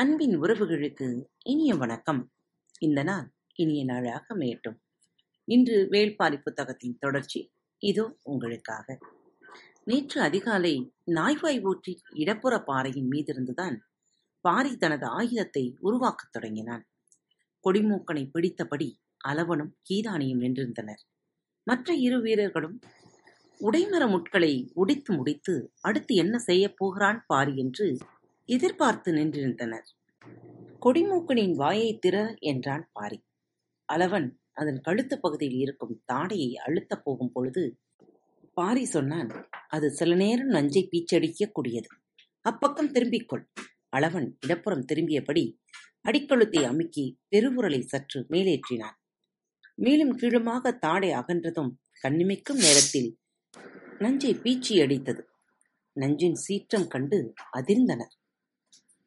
அன்பின் உறவுகளுக்கு இனிய வணக்கம். இந்த நாள் இனிய நாளாக மேட்டும் இன்று வேள்பாரி புத்தகத்தின் தொடர்ச்சி இதோ உங்களுக்காக. நேற்று அதிகாலை நாய்வாய் ஊற்றில் இடப்புற பாறையின் மீதிருந்துதான் பாரி தனது ஆயுதத்தை உருவாக்கத் தொடங்கினான். கொடிமூக்கனை பிடித்தபடி அளவனும் கீதானியும் நின்றிருந்தனர். மற்ற இரு வீரர்களும் உடைமர முட்களை உடைத்து முடித்து அடுத்து என்ன செய்யப் போகிறான் பாரி என்று எதிர்பார்த்து நின்றிருந்தனர். கொடிமூக்கனின் வாயை திற என்றான் பாரி. அளவன் அதன் கழுத்து பகுதியில் இருக்கும் தாடையை அழுத்தப் போகும் பொழுது பாரி சொன்னான் அது சில நேரம் நஞ்சை பீச்சடிக்கக்கூடியது. அப்பக்கம் திரும்பிக்கொள் அளவன் இடப்புறம் திரும்பியபடி அடிக்கழுத்தை அமுக்கி பெருவுரலை சற்று மேலேற்றினான். மேலும் கீழுமாக தாடை அகன்றதும் கண்ணிமைக்கும் நேரத்தில் நஞ்சை பீச்சி அடித்தது நஞ்சின் சீற்றம் கண்டு அதிர்ந்தனர்.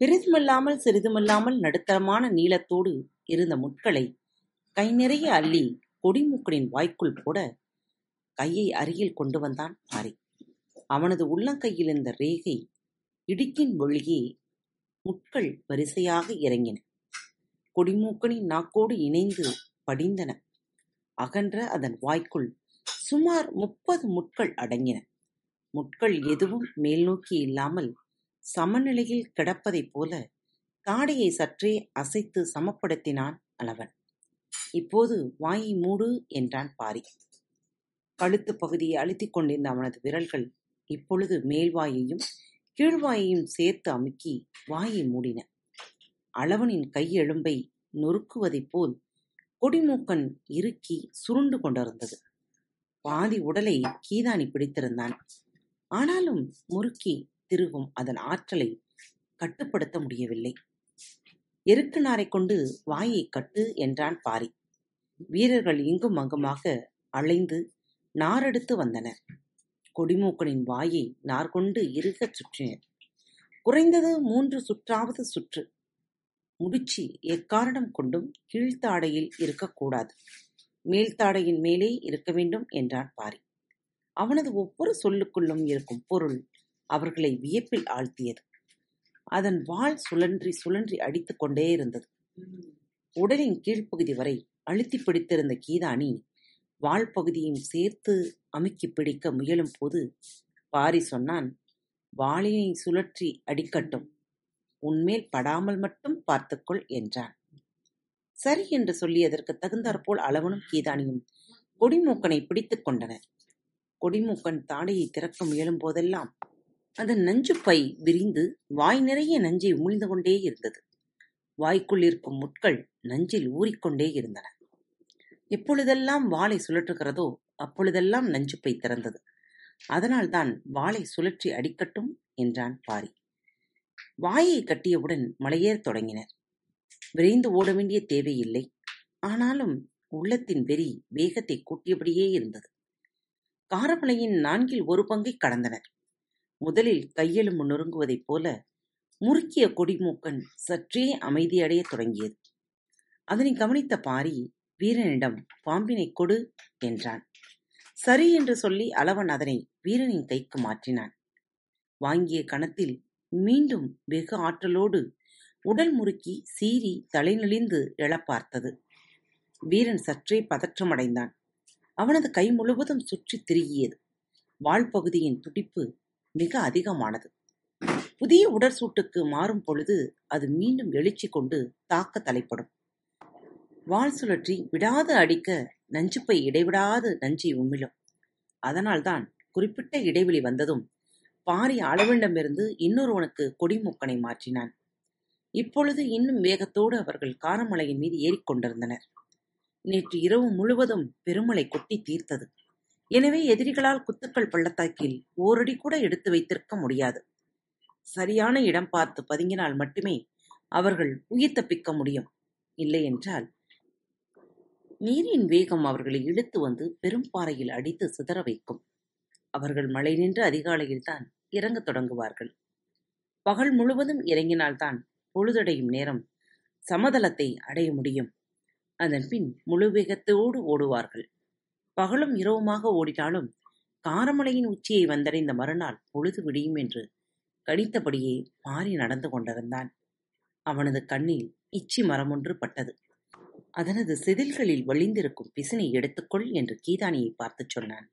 பெரிதுமல்லாமல் சிறிதுமல்லாமல் நடுத்தரமான நீளத்தோடு இருந்த முட்களை கை நிறைய அள்ளி கொடிமூக்கனின் வாய்க்குள் போட கையை அருகில் கொண்டு வந்தான் பாரி அவனது உள்ளங்கையில் இருந்த ரேகை இடுக்கின் வழியே முட்கள் வரிசையாக இறங்கின. கொடிமூக்கனின் நாக்கோடு இணைந்து படிந்தன. அகன்ற அதன் வாய்க்குள் சுமார் முப்பது முட்கள் அடங்கின. முட்கள் எதுவும் மேல்நோக்கி இல்லாமல் சமநிலையில் கிடப்பதைப் போல தாடையை சற்றே அசைத்து சமப்படுத்தினான் அளவன் இப்போது வாயை மூடு என்றான் பாரி. கழுத்து பகுதியை அழுத்திக் கொண்டிருந்த அவனது விரல்கள் இப்பொழுது மேல்வாயையும் கீழ்வாயையும் சேர்த்து அமுக்கி வாயை மூடின. அளவனின் கையெழும்பை நொறுக்குவதைப் போல் கொடிமூக்கன் இறுக்கி சுருண்டு கொண்டிருந்தது. பாதி உடலை கீதானி பிடித்திருந்தான். ஆனாலும் முறுக்கி திருகும் அதன் ஆற்றலை கட்டுப்படுத்த முடியவில்லை. எருக்குனாரை கொண்டு வாயை கட்டு என்றான் பாரி. வீரர்கள் இங்கும் அங்குமாக அலைந்து நாரெடுத்து வந்தனர். கொடிமூக்கனின் வாயை நார்கொண்டு இறுகச் சுற்றினர். குறைந்தது மூன்று சுற்றாவது சுற்று. முடிச்சு எக்காரணம் கொண்டும் கீழ்த்தாடையில் இருக்கக்கூடாது மேல்தாடையின் மேலே இருக்க வேண்டும் என்றான் பாரி. அவனது ஒவ்வொரு சொல்லுக்குள்ளும் இருக்கும் பொருள் அவர்களை வியப்பில் ஆழ்த்தியது. அதன் வாள் சுழன்றி சுழன்றி அடித்துக் கொண்டே இருந்தது. உடலின் கீழ்ப்பகுதி வரை அழுத்தி பிடித்திருந்த கீதானி வால் பகுதியும் சேர்த்து அமுக்கி பிடிக்க முயலும் போது பாரி சொன்னான் வாளினை சுழற்றி அடிக்கட்டும். உன்மேல் படாமல் மட்டும் பார்த்துக்கொள் என்றான். சரி என்று சொல்லியதற்கு தகுந்தாற்போல் அளவனும் கீதானியும் கொடிமூக்கனை பிடித்துக் கொண்டனர். கொடிமூக்கன் தாடையை திறக்க முயலும் போதெல்லாம் அதன் நஞ்சு பை விரிந்து வாய் நிறைய நஞ்சை உமிழ்ந்து கொண்டே இருந்தது. வாய்க்குள் இருக்கும் முட்கள் நஞ்சில் ஊறிக்கொண்டே இருந்தன. எப்பொழுதெல்லாம் வாளை சுழற்றுகிறதோ அப்பொழுதெல்லாம் நஞ்சு பை திறந்தது. அதனால்தான் வாளை சுழற்றி அடிக்கட்டும் என்றான் பாரி. வாயை கட்டியவுடன் மலையேறத் தொடங்கினர். விரைந்து ஓட வேண்டிய தேவையில்லை. ஆனாலும் உள்ளத்தின் வெறி வேகத்தை கூட்டியபடியே இருந்தது. காரமலையின் நான்கில் ஒரு பங்கை கடந்தனர். முதலில் கையெலும்பு நொறுங்குவதைப் போல முறுக்கிய கொடிமூக்கன் சற்றே அமைதியடையத் தொடங்கியது. அதனை கவனித்த பாரி வீரனிடம் பாம்பினை கொடு என்றான். சரி என்று சொல்லி அளவன் அதனை வீரனின் கைக்கு மாற்றினான். வாங்கிய கணத்தில் மீண்டும் வெகு ஆற்றலோடு உடல் முறுக்கி சீறி தலைநெளிந்து எழப்பார்த்தது வீரன் சற்றே பதற்றமடைந்தான். அவனது கை முழுவதும் சுற்றித் திரிகியது. வால்பகுதியின் துடிப்பு மிக அதிகமானது. புதிய உடற்சூட்டுக்கு மாறும் பொழுது அது மீண்டும் எழுச்சி கொண்டு தாக்க தலைப்படும். வால் சுழற்றி விடாது அடிக்க நஞ்சுப்பை இடைவிடாது நஞ்சை உமிழும் அதனால்தான் குறிப்பிட்ட இடைவெளி வந்ததும் பாரி அளவிடமிருந்து இன்னொருவனுக்கு கொடிமூக்கனை மாற்றினான். இப்பொழுது இன்னும் வேகத்தோடு அவர்கள் காரமலையின் மீது ஏறிக்கொண்டிருந்தனர். நேற்று இரவு முழுவதும் பெருமழை கொட்டி தீர்த்தது. எனவே எதிரிகளால் குத்துக்கள் பள்ளத்தாக்கில் ஓரடி கூட எடுத்து வைத்திருக்க முடியாது. சரியான இடம் பார்த்து பதுங்கினால் மட்டுமே அவர்கள் உயிர் தப்பிக்க முடியும். இல்லையென்றால் நீரின் வேகம் அவர்களை இழுத்து வந்து பெரும் பாறையில் அடித்து சிதற வைக்கும். அவர்கள் மழை நின்ற அதிகாலையில்தான் இறங்கத் தொடங்குவார்கள். பகல் முழுவதும் இறங்கினால்தான் பொழுதடையும் நேரம் சமதளத்தை அடைய முடியும். அதன் பின் முழு வேகத்தோடு ஓடுவார்கள். பகலும் இரவுமாக ஓடினாலும் காரமலையின் உச்சியை வந்தடைந்த மறுநாள் பொழுது விடியும் என்று கணித்தபடியே மாறி நடந்து கொண்டிருந்தான் அவனது கண்ணில் இச்சி மரமொன்று பட்டது. அதனது செதில்களில் வழிந்திருக்கும் பிசினை எடுத்துக்கொள் என்று கீதானியைப் பார்த்துச் சொன்னான்.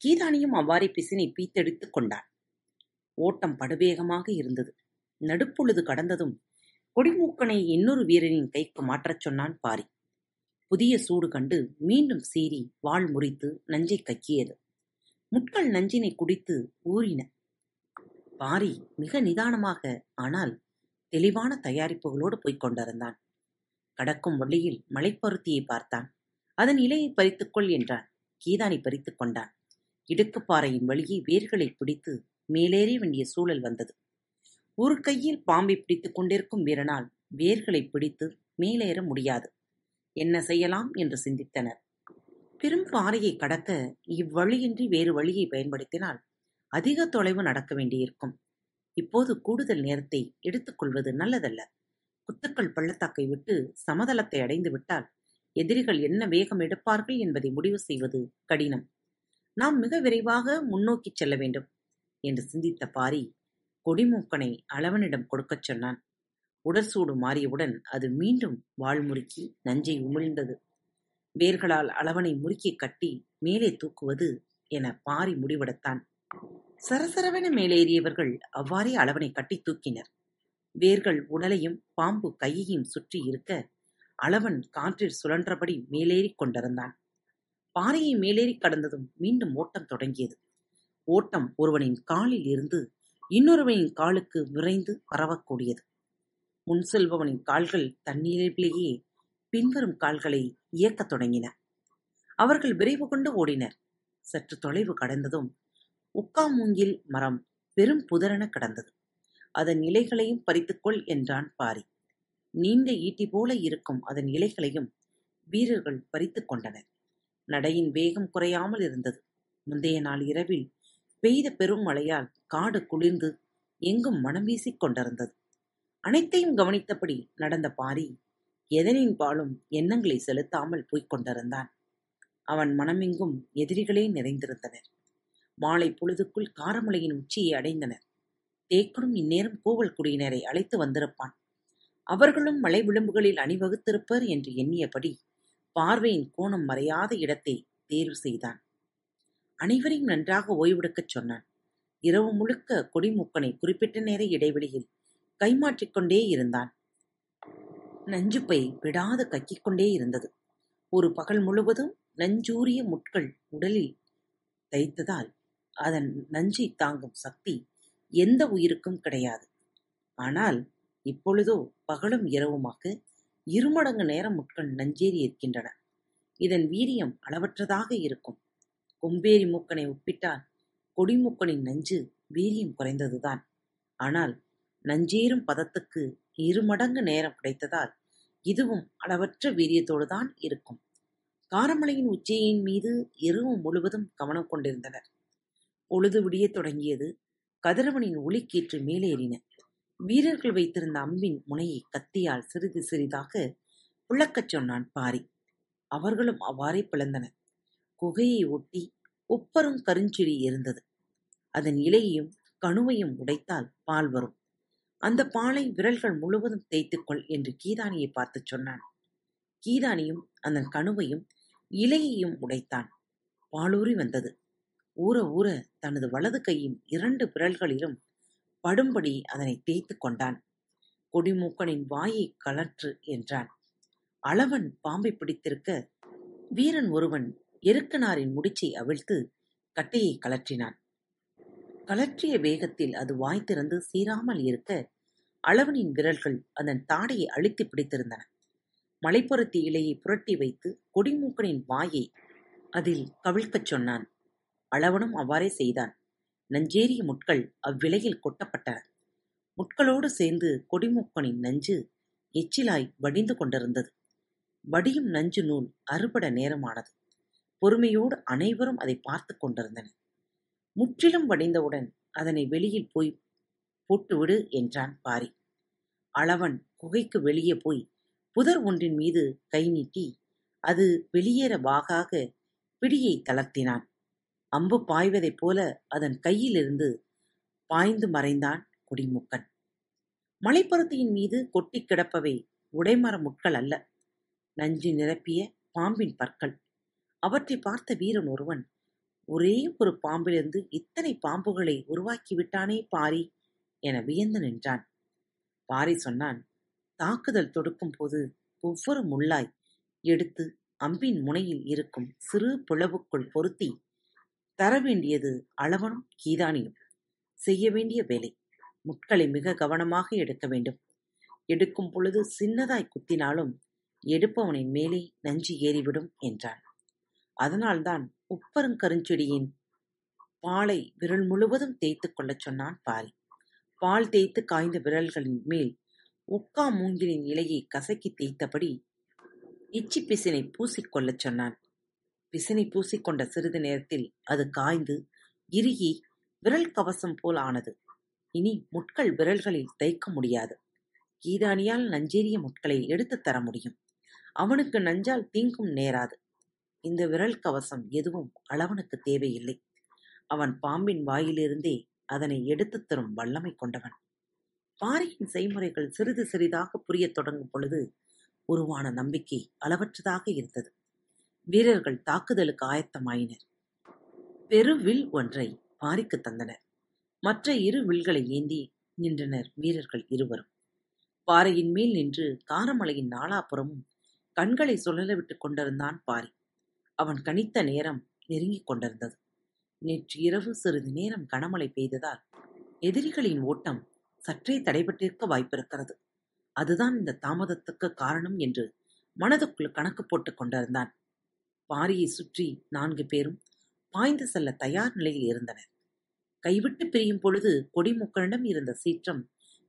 கீதானியும் அவ்வாறே பிசினை பீத்தெடுத்துக் கொண்டான். ஓட்டம் படுவேகமாக இருந்தது. நடுப்பொழுது கடந்ததும் கொடிமூக்கனை இன்னொரு வீரனின் கைக்கு மாற்றச் சொன்னான் பாரி. புதிய சூடு கண்டு மீண்டும் சீறி வாள் முறித்து நஞ்சை கக்கியது. முட்கள் நஞ்சினைக் குடித்து ஊறின. பாரி மிக நிதானமாக ஆனால் தெளிவான தயாரிப்புகளோடு போய்க் கொண்டிருந்தான். கடக்கும் வழியில் மலைப்பருத்தியைப் பார்த்தான். அதன் இலையைப் பறித்துக்கொள் என்றான். கீதானி பறித்துக் கொண்டான். இடுக்குப்பாறையின் வழியே வேர்களைப் பிடித்து மேலேறிய வேண்டிய சூழல் வந்தது. ஒரு கையில் பாம்பைப் பிடித்துக் கொண்டிருக்கும் வீரனால் வேர்களைப் பிடித்து மேலேற முடியாது. என்ன செய்யலாம் என்று சிந்தித்தனர். பெரும் பாறையை கடக்க இவ்வழியின்றி வேறு வழியைப் பயன்படுத்தினால் அதிக தொலைவு நடக்க வேண்டியிருக்கும். இப்போது கூடுதல் நேரத்தை எடுத்துக்கொள்வது நல்லதல்ல. குத்துக்கள் பள்ளத்தாக்கை விட்டு சமதளத்தை அடைந்து விட்டால் எதிரிகள் என்ன வேகம் எடுப்பார்கள் என்பதை முடிவு செய்வது கடினம். நாம் மிக விரைவாக முன்னோக்கிச் செல்ல வேண்டும் என்று சிந்தித்த பாரி கொடிமூக்கனை அளவனிடம் கொடுக்கச் சொன்னான். உடற்சூடு மாறியவுடன் அது மீண்டும் வாள் முறுக்கி நஞ்சை உமிழ்ந்தது. வேர்களால் அளவனை முறுக்கிக் கட்டி மேலே தூக்குவது என பாரி முடிவெடுத்தான். சரசரவென மேலேறியவர்கள் அவ்வாறே அளவனை கட்டித் தூக்கினர். வேர்கள் உடலையும் பாம்பு கையையும் சுற்றி இருக்க அளவன் காற்றில் சுழன்றபடி மேலேறிக் கொண்டிருந்தான். பாறையை மேலேறிக் கடந்ததும் மீண்டும் ஓட்டம் தொடங்கியது. ஓட்டம் ஒருவனின் காலில் இருந்து இன்னொருவனின் காலுக்கு விரைந்து பரவக்கூடியது. முன் செல்பவனின் கால்கள் தண்ணீரிலேயே பின்வரும் கால்களை இயக்கத் தொடங்கின. அவர்கள் விரைவு கொண்டு ஓடினர். சற்று தொலைவு கடந்ததும் உக்காமூங்கில் மரம் பெரும் புதரென கடந்தது அதன் இலைகளையும் பறித்துக்கொள் என்றான் பாரி. நீண்ட ஈட்டி போல இருக்கும் அதன் இலைகளையும் வீரர்கள் பறித்துக் கொண்டனர். நடையின் வேகம் குறையாமல் இருந்தது. முந்தைய நாள் இரவில் பெய்த பெரும் மழையால் காடு குளிர்ந்து எங்கும் மனம் வீசிக் கொண்டிருந்தது. அனைத்தையும் கவனித்தபடி நடந்த பாரி எதனின் பாலும் எண்ணங்களை செலுத்தாமல் போய்க் கொண்டிருந்தான். அவன் மனமெங்கும் எதிரிகளே நிறைந்திருந்தனர். மாலை பொழுதுக்குள் காரமலையின் உச்சியை அடைந்தனர். தேக்கனும் இந்நேரம் கூவல் குடியினரை அழைத்து வந்திருப்பான். அவர்களும் மலை விளிம்புகளில் அணிவகுத்திருப்பர் என்று எண்ணியபடி பார்வையின் கோணம் மறையாத இடத்தை தேர்வு செய்தான். அனைவரையும் நன்றாக ஓய்வெடுக்கச் சொன்னான். இரவு முழுக்க கொடிமூக்கனை குறிப்பிட்ட நேர இடைவெளியில் கைமாற்றிக் கொண்டே இருந்தான். நஞ்சுப்பை விடாது கக்கிக்கொண்டே இருந்தது. ஒரு பகல் முழுவதும் நஞ்சூரிய முட்கள் உடலில் தைத்ததால் அதன் நஞ்சை தாங்கும் சக்தி எந்த உயிருக்கும் கிடையாது. ஆனால் இப்பொழுதோ பகலும் இரவுமாக இருமடங்கு நேரம் முட்கள் நஞ்சேறி இருக்கின்றன. இதன் வீரியம் அளவற்றதாக இருக்கும். கொம்பேறி மூக்கனை ஒப்பிட்டால் கொடிமூக்கனின் நஞ்சு வீரியம் குறைந்ததுதான். ஆனால் நஞ்சேறும் பதத்துக்கு இருமடங்கு நேரம் கிடைத்ததால் இதுவும் அளவற்ற வீரியத்தோடுதான் இருக்கும். காரமலையின் உச்சியின் மீது இரவு முழுவதும் கவனம் கொண்டிருந்தனர். பொழுது விடியத் தொடங்கியது. கதிரவனின் ஒளிக்கீற்று மேலேறின. வீரர்கள் வைத்திருந்த அம்பின் முனையை கத்தியால் சிறிது சிறிதாக பிளக்கச் சொன்னான் பாரி. அவர்களும் அவ்வாறே பிளந்தனர். குகையை ஒட்டி ஒப்பரும் கருஞ்செடி இருந்தது. அதன் இலையையும் கணுவையும் உடைத்தால் பால் வரும். அந்தப் பாலை விரல்கள் முழுவதும் தேய்த்துக்கொள் என்று கீதானியைப் பார்த்துச் சொன்னான். கீதானியும் அதன் கணுவையும் இலையையும் உடைத்தான். பாலூறி வந்தது. ஊற ஊற தனது வலது கையின் இரண்டு விரல்களிலும் படும்படி அதனைத் தேய்த்துக் கொண்டான். கொடிமூக்கனின் வாயைக் கழற்று என்றான். அளவன் பாம்பை பிடித்திருக்க வீரன் ஒருவன் எருக்கனாரின் முடிச்சை அவிழ்த்து கட்டையை கழற்றினான். கழற்றிய வேகத்தில் அது வாய் திறந்து சீராமல் இருக்க அளவனின் விரல்கள் அதன் தாடையை அழுத்தி பிடித்திருந்தன. மலைப்புறத்தி இலையை புரட்டி வைத்து கொடிமூக்கனின் வாயை அதில் கவிழ்க்கச் சொன்னான். அளவனும் அவ்வாறே செய்தான். நஞ்சேரிய முட்கள் அவ்விலையில் கொட்டப்பட்டன. முட்களோடு சேர்ந்து கொடிமூக்கனின் நஞ்சு எச்சிலாய் வடிந்து கொண்டிருந்தது. வடியும் நஞ்சு நூல் அறுபட நேரமானது. பொறுமையோடு அனைவரும் அதை பார்த்து கொண்டிருந்தனர். முற்றிலும் வடிந்தவுடன் அதனை வெளியில் போய் போட்டுவிடு என்றான் பாரி. அளவன் குகைக்கு வெளியே போய் புதர் ஒன்றின் மீது கை நீட்டி அது வெளியேற வாகாக பிடியைத் தளர்த்தினான். அம்பு பாய்வதைப் போல அதன் கையிலிருந்து பாய்ந்து மறைந்தான் குடிமுக்கன் மலைப்பருத்தியின் மீது கொட்டி கிடப்பவை உடைமர முட்கள் அல்ல நஞ்சு நிரப்பிய பாம்பின் பற்கள் அவற்றை பார்த்த வீரன் ஒருவன் ஒரே ஒரு பாம்பிலிருந்து இத்தனை பாம்புகளை உருவாக்கிவிட்டானே பாரி என வியந்து நின்றான். பாரி சொன்னான் தாக்குதல் தொடுக்கும் போது ஒவ்வொரு முள்ளாய் எடுத்து அம்பின் முனையில் இருக்கும் சிறு பிளவுக்குள் பொருத்தி தர வேண்டியது அளவனும் கீதானியும். செய்ய வேண்டிய வேலை. முட்களை மிக கவனமாக எடுக்க வேண்டும். எடுக்கும் பொழுது சின்னதாய் குத்தினாலும் எடுப்பவனின் மேலே நஞ்சு ஏறிவிடும் என்றான். அதனால்தான் உப்பருங்கருஞ்செடியின் பாலை விரல் முழுவதும் தேய்த்துக் கொள்ளச் சொன்னான் பாரி. பால் தேய்த்து காய்ந்த விரல்களின் மேல் உக்கா மூங்கிலின் இலையை கசக்கி தேய்த்தபடி இச்சி பிசினை பூசிக்கொள்ளச் சொன்னான். பிசினை பூசிக்கொண்ட சிறிது நேரத்தில் அது காய்ந்து இறுகி விரல் கவசம் போல் ஆனது. இனி முட்கள் விரல்களில் தைக்க முடியாது. கீதானியால் நஞ்சேறிய முட்களை எடுத்துத் தர முடியும். அவனுக்கு நஞ்சால் தீங்கும் நேராது. இந்த விரல் கவசம் எதுவும் அளவனுக்கு தேவையில்லை. அவன் பாம்பின் வாயிலிருந்தே அதனை எடுத்துத் தரும் வல்லமை கொண்டவன். பாரியின் செய்முறைகள் சிறிது சிறிதாக புரியத் தொடங்கும் பொழுது உருவான நம்பிக்கை அளவற்றதாக இருந்தது. வீரர்கள் தாக்குதலுக்கு ஆயத்தமாயினர். பெரு வில் ஒன்றை பாரிக்கு தந்தனர். மற்ற இரு வில்களை ஏந்தி நின்றனர் வீரர்கள் இருவரும். பாறையின் மேல் நின்று காரமலையின் நாலாபுறமும் கண்களை சுழல விட்டுக் கொண்டிருந்தான் பாரி அவன் கணித்த நேரம் நெருங்கிக் கொண்டிருந்தது. நேற்று இரவு சிறிது நேரம் கனமழை பெய்ததால் எதிரிகளின் ஓட்டம் சற்றே தடைபட்டிருக்க வாய்ப்பிருக்கிறது. அதுதான் இந்த தாமதத்துக்கு காரணம் என்று மனதுக்குள் கணக்கு போட்டுக் கொண்டிருந்தான். பாரியை சுற்றி நான்கு பேரும் பாய்ந்து செல்ல தயார் நிலையில் இருந்தனர். கைவிட்டு பிரியும் பொழுது கொடிமுக்கனிடம் இருந்த சீற்றம்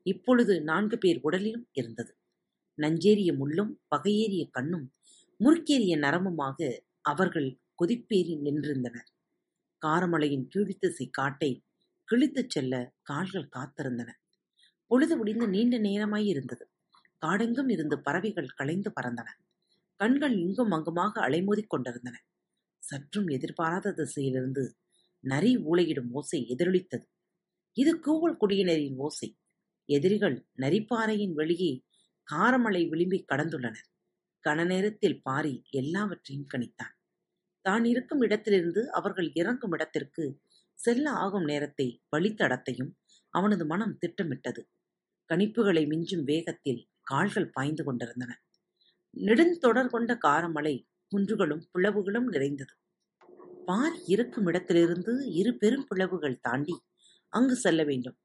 இப்பொழுது நான்கு பேர் உடலிலும் இருந்தது. நஞ்சேறிய முள்ளும் பகையேறிய கண்ணும் முறுக்கேறிய நரமுமாக அவர்கள் கொதிப்பேறி நின்றிருந்தனர். காரமலையின் கீழ்த்திசை காட்டை கிழித்துச் செல்ல கால்கள் காத்திருந்தன. பொழுது முடிந்து நீண்ட நேரமாயிருந்தது காடெங்கும் இருந்து பறவைகள் கலைந்து பறந்தன. கண்கள் இங்கும் அங்குமாக அலைமோதிக் கொண்டிருந்தன. சற்றும் எதிர்பாராத திசையிலிருந்து நரி ஊளையிடும் ஓசை எதிரொலித்தது. இது கூவல் குடியினரின் ஓசை. எதிரிகள் நரிப்பாறையின் வெளியே காரமலை விளிம்பி கடந்துள்ளனர். கன நேரத்தில் பாரி எல்லாவற்றையும் கணித்தான். தான் இருக்கும் இடத்திலிருந்து அவர்கள் இறங்கும் இடத்திற்கு செல்ல ஆகும் நேரத்தை வழித்தடத்தையும் அவனது மனம் திட்டமிட்டது. கணிப்புகளை மிஞ்சும் வேகத்தில் கால்கள் பாய்ந்து கொண்டிருந்தன. நெடுந்தொடர் கொண்ட காரமலை குன்றுகளும் பிளவுகளும் நிறைந்தது. பாரி இருக்கும் இடத்திலிருந்து இரு பெரும் பிளவுகள் தாண்டி அங்கு செல்ல வேண்டும்.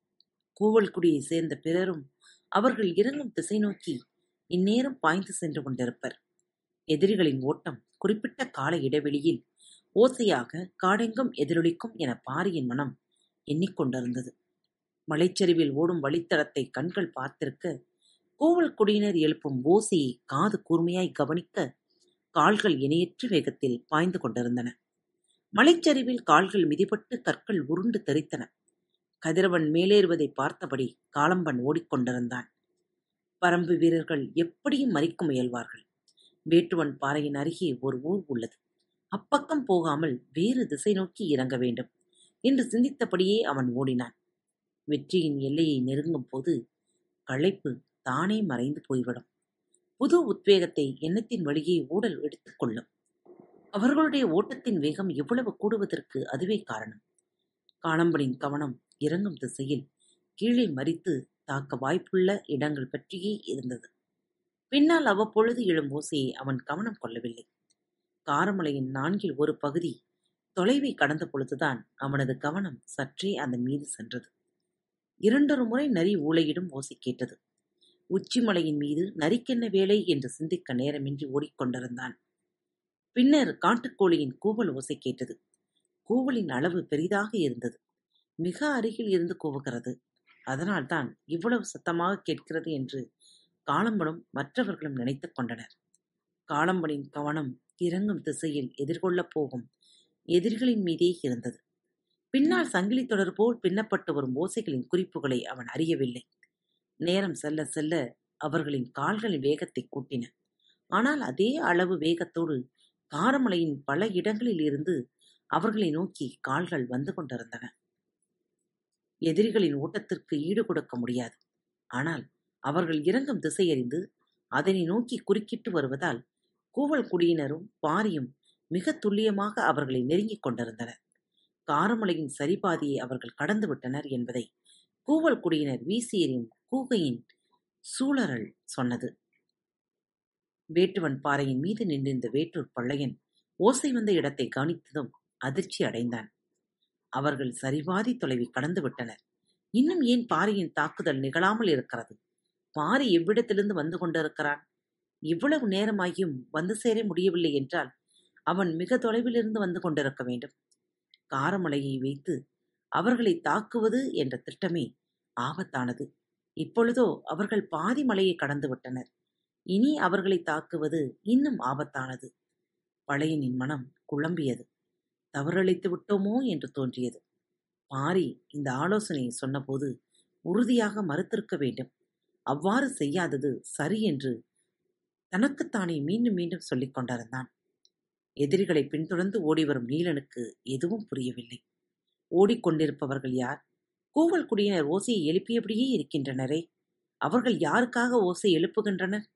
கூவல்குடியை சேர்ந்த பிறரும் அவர்கள் இறங்கும் திசை நோக்கி இந்நேரம் பாய்ந்து சென்று கொண்டிருப்பர். எதிரிகளின் ஓட்டம் குறிப்பிட்ட கால இடைவெளியில் ஓசையாக காடெங்கும் எதிரொலிக்கும் என பாரியின் மனம் எண்ணிக்கொண்டிருந்தது மலைச்சரிவில் ஓடும் வழித்தடத்தை கண்கள் பார்த்திருக்க கோவல் குடியினர் எழுப்பும் ஓசையை காது கூர்மையாய் கவனிக்க கால்கள் இணையற்ற வேகத்தில் பாய்ந்து கொண்டிருந்தன. மலைச்சரிவில் கால்கள் மிதிப்பட்டு கற்கள் உருண்டு தெரித்தன கதிரவன் மேலேறுவதை பார்த்தபடி காலம்பன் ஓடிக்கொண்டிருந்தான். பரம்பு வீரர்கள் எப்படியும் மறிக்க முயல்வார்கள். வேட்டுவன் பாறையின் அருகே ஒரு ஊர் உள்ளது. அப்பக்கம் போகாமல் வேறு திசை நோக்கி இறங்க வேண்டும் என்று சிந்தித்தபடியே அவன் ஓடினான். வெற்றியின் எல்லையை நெருங்கும் போது களைப்பு தானே மறைந்து போய்விடும். புது உத்வேகத்தை எண்ணத்தின் வழியே ஊடல் எடுத்துக் கொள்ளும். அவர்களுடைய ஓட்டத்தின் வேகம் எவ்வளவு கூடுவதற்கு அதுவே காரணம். காணம்பனின் கவனம் இறங்கும் திசையில் கீழே மறித்து தாக்க வாய்ப்புள்ள இடங்கள் பற்றியே இருந்தது. பின்னால் அவ்வப்பொழுது எழும் ஓசையை அவன் கவனம் கொள்ளவில்லை. காரமலையின் நான்கில் ஒரு பகுதி தொலைவை கடந்த பொழுதுதான் அவனது கவனம் சற்றே அதன் மீது சென்றது. இரண்டொரு முறை நரி ஊளையிடும் ஓசை கேட்டது. உச்சிமலையின் மீது நரிக்கென்ன வேலை என்று சிந்திக்க நேரமின்றி ஓடிக்கொண்டிருந்தான். பின்னர் காட்டுக்கோழியின் கூவல் ஓசை கேட்டது. கூவலின் அளவு பெரிதாக இருந்தது. மிக அருகில் இருந்து கூவுகிறது. அதனால்தான் இவ்வளவு சத்தமாக கேட்கிறது என்று காளம்பனும் மற்றவர்களும் நினைத்துக் கொண்டனர். காளம்பனின் கவனம் இறங்கும் திசையில் எதிர்கொள்ளப் போகும் எதிரிகளின் மீதே இருந்தது. பின்னால் சங்கிலி தொடர் போல் பின்னப்பட்டு வரும் ஓசைகளின் குறிப்புகளை அவன் அறியவில்லை. நேரம் செல்ல செல்ல அவர்களின் கால்களின் வேகத்தை கூட்டின. ஆனால் அதே அளவு வேகத்தோடு காரமலையின் பல இடங்களில் இருந்து அவர்களை நோக்கி கால்கள் வந்து கொண்டிருந்தன. எதிரிகளின் ஓட்டத்திற்கு ஈடு கொடுக்க முடியாது. ஆனால் அவர்கள் இறங்கும் திசையறிந்து அதனை நோக்கி குறுக்கிட்டு வருவதால் கூவல் குடியினரும் பாரியும் மிக துல்லியமாக அவர்களை நெருங்கிக் கொண்டிருந்தனர். காரமலையின் சரிபாதியை அவர்கள் கடந்து விட்டனர் என்பதை கூவல் குடியினர் வீசியரின் கூகையின் சூழறல் சொன்னது. வேட்டுவன் பாறையின் மீது நின்றிருந்த வேட்டூர் பள்ளையன் ஓசை வந்த இடத்தை கவனித்ததும் அதிர்ச்சி அடைந்தான். அவர்கள் சரிபாதி தொலைவை கடந்து விட்டனர். இன்னும் ஏன் பாரியின் தாக்குதல் நிகழாமல் இருக்கிறது? பாரி எவ்விடத்திலிருந்து வந்து கொண்டிருக்கிறான்? இவ்வளவு நேரமாகியும் வந்து சேர முடியவில்லை என்றால் அவன் மிக தொலைவிலிருந்து வந்து கொண்டிருக்க வேண்டும். காரமலையை வைத்து அவர்களை தாக்குவது என்ற திட்டமே ஆபத்தானது. இப்பொழுதோ அவர்கள் பாதி மலையை கடந்து விட்டனர். இனி அவர்களை தாக்குவது இன்னும் ஆபத்தானது. பழையனின் மனம் குழம்பியது. தவறளித்து விட்டோமோ என்று தோன்றியது. பாரி இந்த ஆலோசனையை சொன்னபோது உறுதியாக மறுத்திருக்க வேண்டும். அவ்வாறு செய்யாதது சரி என்று தனக்குத்தானே மீண்டும் மீண்டும் சொல்லிக் கொண்டிருந்தான். எதிரிகளை பின்தொடர்ந்து ஓடிவரும் நீலனுக்கு எதுவும் புரியவில்லை. ஓடிக்கொண்டிருப்பவர்கள் யார்? கூவல் குடியினர் ஓசையை எழுப்பியபடியே இருக்கின்றனரே. அவர்கள் யாருக்காக ஓசை எழுப்புகின்றனர்?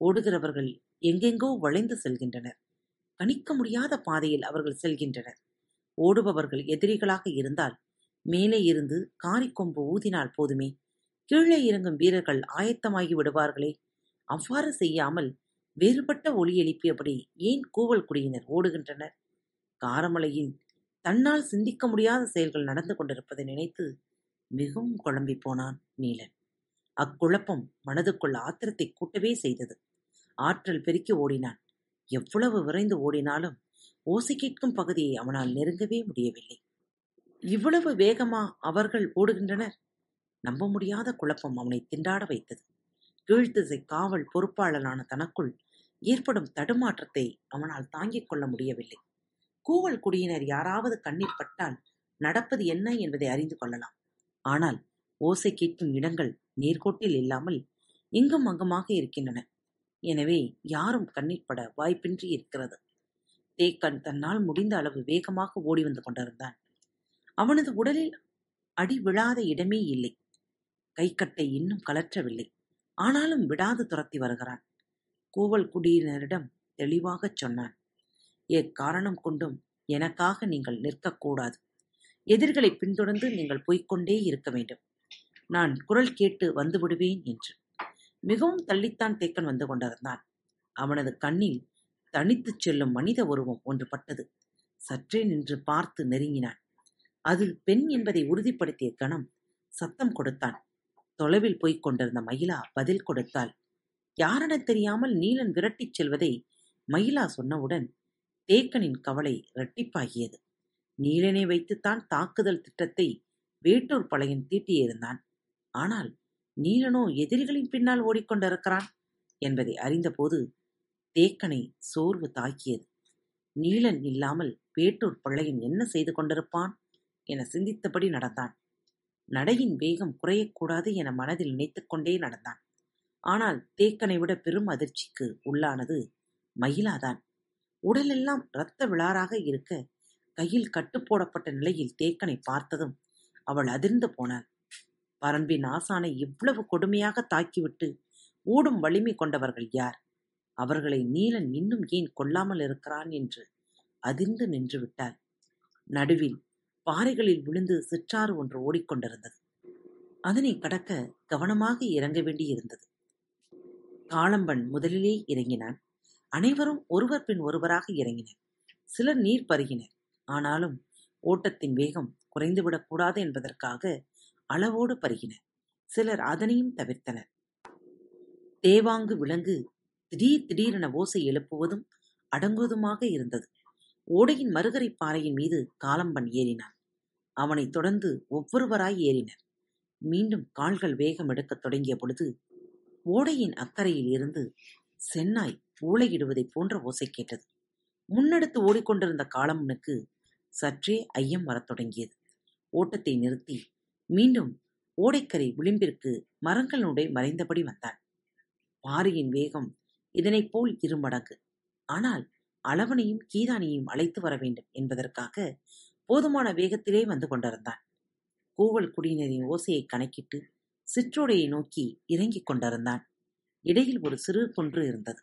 ஓடுகிறவர்கள் எங்கெங்கோ வளைந்து செல்கின்றனர். கணிக்க முடியாத பாதையில் அவர்கள் செல்கின்றனர். ஓடுபவர்கள் எதிரிகளாக இருந்தால் மேலே இருந்து காரிக்கொம்பு ஊதினால் போதுமே. கீழே இறங்கும் வீரர்கள் ஆயத்தமாகி விடுவார்களே. அவ்வாறு செய்யாமல் வேறுபட்ட ஒளி எழுப்பியபடி ஏன் கூவல் குடியினர் ஓடுகின்றனர்? காரமலையின் தன்னால் சிந்திக்க முடியாத செயல்கள் நடந்து கொண்டிருப்பதை நினைத்து மிகவும் குழம்பி போனான் நீலன். அக்குழப்பம் மனதுக்குள் ஆத்திரத்தை கூட்டவே செய்தது. ஆற்றல் பெருக்கி ஓடினான். எவ்வளவு விரைந்து ஓடினாலும் ஓசை கேட்கும் பகுதியை அவனால் நெருங்கவே முடியவில்லை. இவ்வளவு வேகமா அவர்கள் ஓடுகின்றனர். நம்ப முடியாத குழப்பம் அவனை திண்டாட வைத்தது. கீழ்த்திசை காவல் பொறுப்பாளனான தனக்குள் ஏற்படும் தடுமாற்றத்தை அவனால் தாங்கிக் கொள்ள முடியவில்லை. கூவல் குடியினர் யாராவது கண்ணில் பட்டால் நடப்பது என்ன என்பதை அறிந்து கொள்ளலாம். ஆனால் ஓசை கேட்கும் இடங்கள் நேர்கோட்டில் இல்லாமல் இங்கும் அங்குமாக இருக்கின்றன. எனவே யாரும் கண்ணிற்பட வாய்ப்பின்றி இருக்கிறது. தேக்கன் தன்னால் முடிந்த அளவு வேகமாக ஓடி வந்து கொண்டிருந்தான். அவனது உடலில் அடி விழாத இடமே இல்லை. கைக்கட்டை இன்னும் கலற்றவில்லை. ஆனாலும் விடாது துரத்தி வருகிறான். கூவல் குடியினரிடம் தெளிவாகச் சொன்னான் எக்காரணம் கொண்டும் எனக்காக நீங்கள் நிற்கக்கூடாது. எதிர்களை பின்தொடர்ந்து நீங்கள் போய்க்கொண்டே இருக்க வேண்டும். நான் குரல் கேட்டு வந்து விடுவேன் என்று. மிகவும் தள்ளித்தான் தேக்கன் வந்து கொண்டிருந்தான். அவனது கண்ணில் தனித்துச் செல்லும் மனித உருவம் ஒன்று பட்டது சற்றே நின்று பார்த்து நெருங்கினான். அதில் பெண் என்பதை உறுதிப்படுத்திய கணம் சத்தம் கொடுத்தான். தொலைவில் போய்க் கொண்டிருந்த மயிலா பதில் கொடுத்தாள். யாரென தெரியாமல் நீலன் விரட்டிச் செல்வதை மயிலா சொன்னவுடன் தேக்கனின் கவலை இரட்டிப்பாகியது. நீலனை வைத்துத்தான் தாக்குதல் திட்டத்தை வேட்டூர் பழையன் தீட்டியிருந்தான் ஆனால் நீலனோ எதிரிகளின் பின்னால் ஓடிக்கொண்டிருக்கிறான் என்பதை அறிந்தபோது தேக்கனை சோர்வு தாக்கியது. நீலன் இல்லாமல் பேட்டூர் பிள்ளையன் என்ன செய்து கொண்டிருப்பான் என சிந்தித்தபடி நடந்தான். நடையின் வேகம் குறையக்கூடாது என மனதில் நினைத்துக்கொண்டே நடந்தான். ஆனால் தேக்கனை விட பெரும் அதிர்ச்சிக்கு உள்ளானது மயிலாதான். உடலெல்லாம் இரத்த விழாராக இருக்க கையில் கட்டுப்போடப்பட்ட நிலையில் தேக்கனை பார்த்ததும் அவள் அதிர்ந்து போனாள். பரம்பின் ஆசானை இவ்வளவு கொடுமையாக தாக்கிவிட்டு ஓடும் வலிமை கொண்டவர்கள் யார்? அவர்களை நீலன் இன்னும் ஏன் கொல்லாமல் இருக்கிறான் என்று அதிர்ந்து நின்று விட்டாள். நடுவில் பாறைகளில் விழுந்து சிற்றாறு ஒன்று ஓடிக்கொண்டிருந்தது. அதனை கடக்க கவனமாக இறங்க வேண்டியிருந்தது. காளம்பன் முதலிலே இறங்கினான். அனைவரும் ஒருவர் பின் ஒருவராக இறங்கினர். சிலர் நீர் பருகினர். ஆனாலும் ஓட்டத்தின் வேகம் குறைந்துவிடக்கூடாது என்பதற்காக அளவோடு பருகினர் சிலர் அதனையும் தவிர்த்தனர். தேவாங்கு விலங்கு திடீர் திடீரென ஓசை எழுப்புவதும் அடங்குவதுமாக இருந்தது. ஓடையின் மறுகரை பாறையின் மீது காலம்பன் ஏறினான். அவனைத் தொடர்ந்து ஒவ்வொருவராய் ஏறினர். மீண்டும் கால்கள் வேகம் எடுக்கத் தொடங்கிய பொழுது ஓடையின் அக்கறையில் இருந்து சென்னாய் ஊளையிடுவதைப் போன்ற ஓசை கேட்டது. முன்னெடுத்து ஓடிக்கொண்டிருந்த காலம்பனுக்கு சற்றே ஐயம் வரத் தொடங்கியது. ஓட்டத்தை நிறுத்தி மீண்டும் ஓடைக்கரை விளிம்பிற்கு மரங்களுடைய மறைந்தபடி வந்தான். பாரியின் வேகம் இதனைப் போல் இருமடங்கு. ஆனால் அளவனையும் கீதானியையும் அழைத்து வர வேண்டும் என்பதற்காக போதுமான வேகத்திலே வந்து கொண்டிருந்தான். கூவல் குடியினரின் ஓசையை கணக்கிட்டு சிற்றோடையை நோக்கி இறங்கிக் கொண்டிருந்தான். இடையில் ஒரு சிறு குன்று இருந்தது.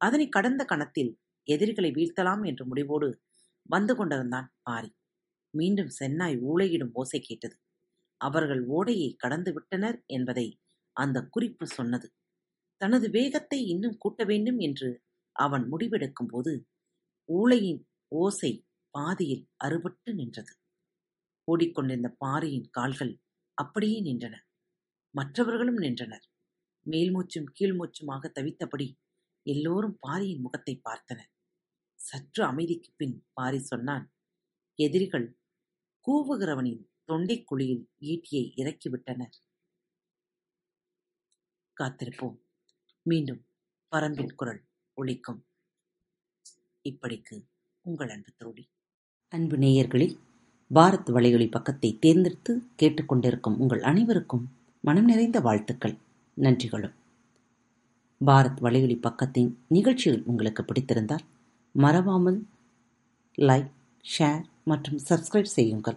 அதனை கடந்த கணத்தில் எதிரிகளை வீழ்த்தலாம் என்ற முடிவோடு வந்து கொண்டிருந்தான் பாரி மீண்டும் சென்னாய் ஊளையிடும் ஓசை கேட்டது. அவர்கள் ஓடையை கடந்து விட்டனர் என்பதை அந்த குறிப்பு சொன்னது. தனது வேகத்தை இன்னும் கூட்ட வேண்டும் என்று அவன் முடிவெடுக்கும் போது ஊளையின் ஓசை பாதியில் அறுபட்டு நின்றது. ஓடிக்கொண்டிருந்த பாரியின் கால்கள் அப்படியே நின்றன. மற்றவர்களும் நின்றனர். மேல்மூச்சும் கீழ்மூச்சுமாக தவித்தபடி எல்லோரும் பாரியின் முகத்தை பார்த்தனர். சற்று அமைதிக்கு பின் பாரி சொன்னான் எதிரிகள் கூவுகிறவனின் தொண்டைக் குழியில் ஈட்டியை இறக்கிவிட்டனர் காத்திருப்போம். மீண்டும் பரம்பின் குரல் ஒழிக்கும் இப்படிக்கு உங்கள் அன்பு தோழி. அன்பு நேயர்களில் பாரத் வலையொலி பக்கத்தை தேர்ந்தெடுத்து கேட்டுக்கொண்டிருக்கும் உங்கள் அனைவருக்கும் மனம் நிறைந்த வாழ்த்துக்கள் நன்றிகளும். பாரத் வலையொலி பக்கத்தின் நிகழ்ச்சிகள் உங்களுக்கு பிடித்திருந்தால் மறவாமல் லைக் ஷேர் மற்றும் சப்ஸ்கிரைப் செய்யுங்கள்.